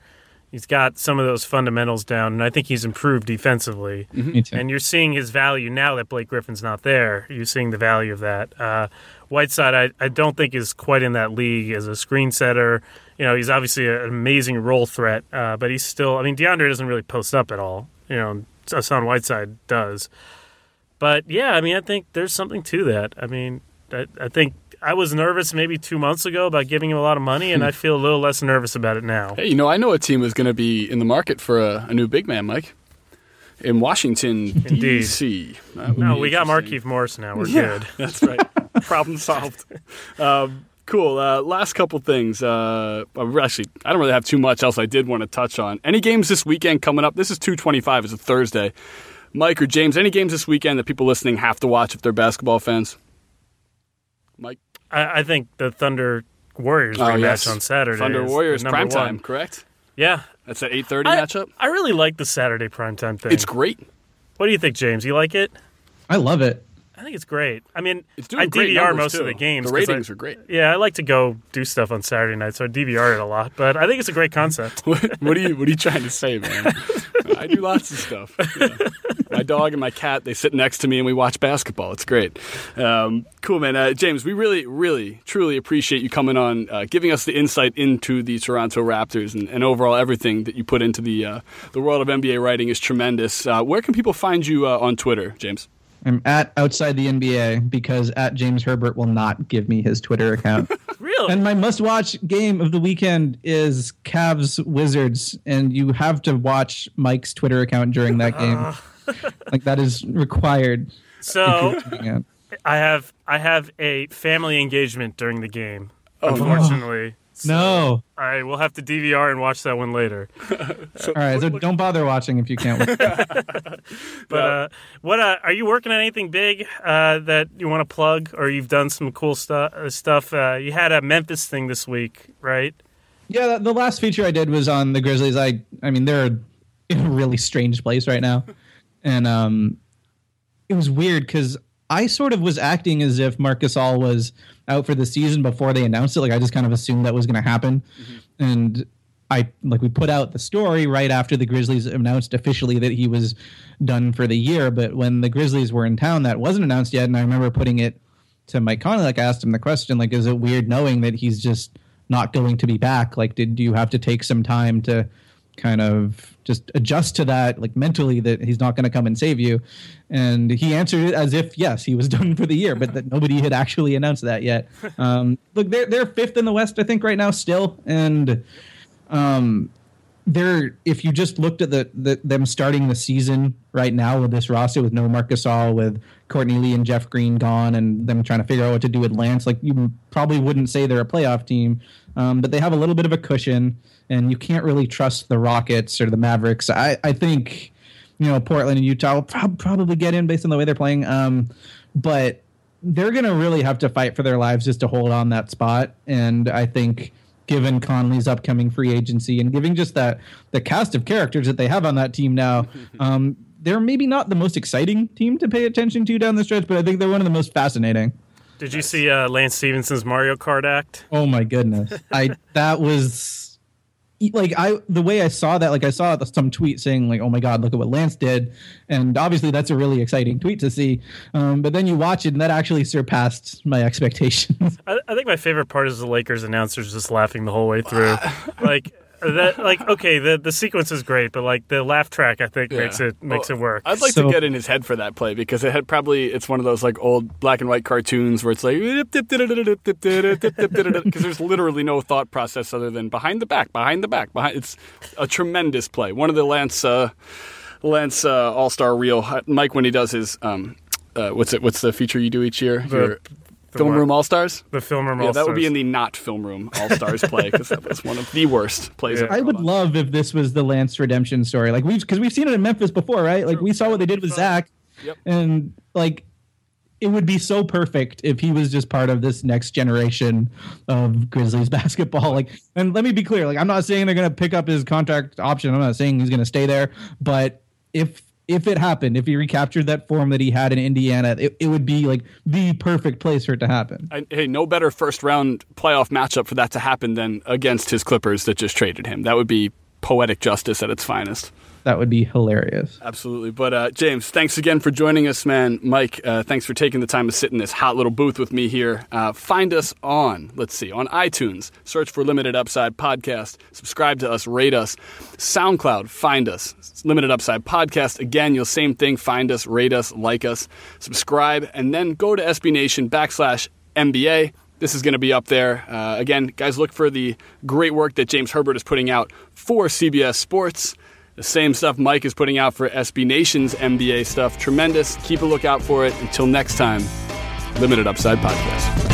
Speaker 4: He's got some of those fundamentals down, and I think he's improved defensively.
Speaker 3: Me too.
Speaker 4: And you're seeing his value now that Blake Griffin's not there. You're seeing the value of that. Uh, Whiteside, I, I don't think is quite in that league as a screen setter. You know, he's obviously an amazing roll threat, uh, but he's still. I mean, DeAndre doesn't really post up at all. You know, Hassan Whiteside does. But yeah, I mean, I think there's something to that. I mean, I, I think I was nervous maybe two months ago about giving him a lot of money, and I feel a little less nervous about it now.
Speaker 2: Hey, you know, I know a team is going to be in the market for a, a new big man, Mike. In Washington, D.C.
Speaker 4: No, we got. Markieff Morris now. We're
Speaker 2: Yeah,
Speaker 4: good.
Speaker 2: That's right. [laughs] Problem solved. Um, cool. Uh, last couple things. Uh, actually, I don't really have too much else I did want to touch on. Any games this weekend coming up? This is 225. It's a Thursday. Mike or James, any games this weekend that people listening have to watch if they're basketball fans? Mike?
Speaker 4: I, I think the Thunder Warriors
Speaker 2: Oh,
Speaker 4: rematch
Speaker 2: yes.
Speaker 4: on Saturday.
Speaker 2: Thunder Warriors
Speaker 4: number
Speaker 2: prime
Speaker 4: one.
Speaker 2: time, correct?
Speaker 4: Yeah.
Speaker 2: That's an 8.30
Speaker 4: I,
Speaker 2: matchup?
Speaker 4: I really like the Saturday primetime thing.
Speaker 2: It's great.
Speaker 4: What do you think, James? You like it?
Speaker 3: I love it.
Speaker 4: I think it's great. I mean,
Speaker 2: It's doing
Speaker 4: I
Speaker 2: great
Speaker 4: DVR
Speaker 2: numbers,
Speaker 4: most
Speaker 2: too.
Speaker 4: of the games.
Speaker 2: The
Speaker 4: 'cause I-
Speaker 2: ratings are great.
Speaker 4: Yeah, I like to go do stuff on Saturday night, so I DVR it a lot. But I think it's a great concept. [laughs]
Speaker 2: What, what are you What are you trying to say, man? [laughs] I do lots of stuff. My dog and my cat they sit next to me and we watch basketball. It's great. Um, cool, man. Uh, James, we really, really, truly appreciate you coming on, uh, giving us the insight into the Toronto Raptors and, and overall everything that you put into the uh, the world of NBA writing is tremendous. Uh, where can people find you uh, on Twitter, James?
Speaker 3: I'm at outside the NBA because at James Herbert will not give me his Twitter account. [laughs]
Speaker 4: Really?
Speaker 3: and my must-watch game of the weekend is Cavs Wizards, and you have to watch Mike's Twitter account during that game. Ah. [laughs] like that is required.
Speaker 4: so I have I have a family engagement during the game.
Speaker 2: Oh,
Speaker 4: unfortunately, So
Speaker 3: No.
Speaker 4: I will have to DVR and watch that one later. [laughs]
Speaker 3: All right, so don't bother watching if you can't. Watch. [laughs]
Speaker 4: But uh, what uh, are you working on anything big uh, that you want to plug, or you've done some cool stuff? Uh, stuff. Uh, you had a Memphis thing this week, right?
Speaker 3: Yeah, the- the last feature I did was on the Grizzlies. I I mean they're in a really strange place right now, [laughs] and um, it was weird because I sort of was acting as if Marc Gasol was out for the season before they announced it. Like I just kind of assumed that was going to happen, mm-hmm. and I like we put out the story right after the Grizzlies announced officially that he was done for the year. But when the Grizzlies were in town, that wasn't announced yet, and I remember putting it to Mike Conley. Like I asked him the question, like, is it weird knowing that he's just not going to be back? Like, did you have to take some time to kind of just adjust to that, like mentally, that he's not going to come and save you? And he answered it as if yes, he was [laughs] done for the year, but that nobody had actually announced that yet. [laughs] Um, look, they're they're fifth in the West, I think, right now still, and um, they're if you just looked at the, the them starting the season right now with this roster with no Marc Gasol, with Courtney Lee and Jeff Green gone, and them trying to figure out what to do with Lance, like you probably wouldn't say they're a playoff team, um, but they have a little bit of a cushion, and you can't really trust the Rockets or the Mavericks. I I think you know Portland and Utah will prob- probably get in based on the way they're playing, um, but they're going to really have to fight for their lives just to hold on that spot, and I think given Conley's upcoming free agency and giving just that the cast of characters that they have on that team now, [laughs] um, they're maybe not the most exciting team to pay attention to down the stretch, but I think they're one of the most fascinating.
Speaker 4: Did you see uh, Lance Stephenson's Mario Kart act?
Speaker 3: Oh my goodness, I that was like I the way I saw that, like I saw some tweet saying like, "Oh my God, look at what Lance did," and obviously that's a really exciting tweet to see. Um, but then you watch it, and that actually surpassed my [laughs] expectations.
Speaker 4: I, I think my favorite part is the Lakers announcers just laughing the whole way through, [laughs] like that like okay the the sequence is great but like the laugh track i think makes it makes
Speaker 2: Well,
Speaker 4: it work
Speaker 2: I'd like
Speaker 3: So-
Speaker 2: to get in his head for that play because it had probably it's one of those like old black and white cartoons where it's like [laughs] because there's literally no thought process other than behind the back, behind the back, behind. It's a tremendous play. One of the Lance uh, Lance uh, All Star reel. Mike when he does his um, uh, what's it? What's the feature you do each year? Your film
Speaker 4: what?
Speaker 2: room All Stars.
Speaker 4: the film room
Speaker 2: Yeah, that would be in the not film room All Stars play because that was one of the worst plays.
Speaker 4: Yeah.
Speaker 2: ever
Speaker 3: I would
Speaker 2: on.
Speaker 3: love if this was the Lance redemption story. Like we've because we've seen it in Memphis before, right? Like we saw what they did with Zach,
Speaker 2: Yep.
Speaker 3: and like it would be so perfect if he was just part of this next generation of Grizzlies [laughs] basketball. Like, and let me be clear, like I'm not saying they're going to pick up his contract option. I'm not saying he's going to stay there, but if if it happened, if he recaptured that form that he had in Indiana, it, it would be like the perfect place for it to happen.
Speaker 2: I, hey, no better first round playoff matchup for that to happen than against his Clippers that just traded him. That would be poetic justice at its finest.
Speaker 3: That would be hilarious.
Speaker 2: Absolutely. But uh, James, thanks again for joining us, man. Mike, uh, thanks for taking the time to sit in this hot little booth with me here. Uh, find us on, let's see, on iTunes. Search for Limited Upside Podcast. Subscribe to us, rate us. SoundCloud, find us. Limited Upside Podcast. Again, you'll same thing. Find us, rate us, like us, subscribe, and then go to SB Nation backslash NBA. This is going to be up there. Uh, again, guys, look for the great work that James Herbert is putting out for CBS Sports. The same stuff Mike is putting out for SB Nation's NBA stuff. Tremendous. Keep a lookout for it. Until next time, Limited Upside Podcast.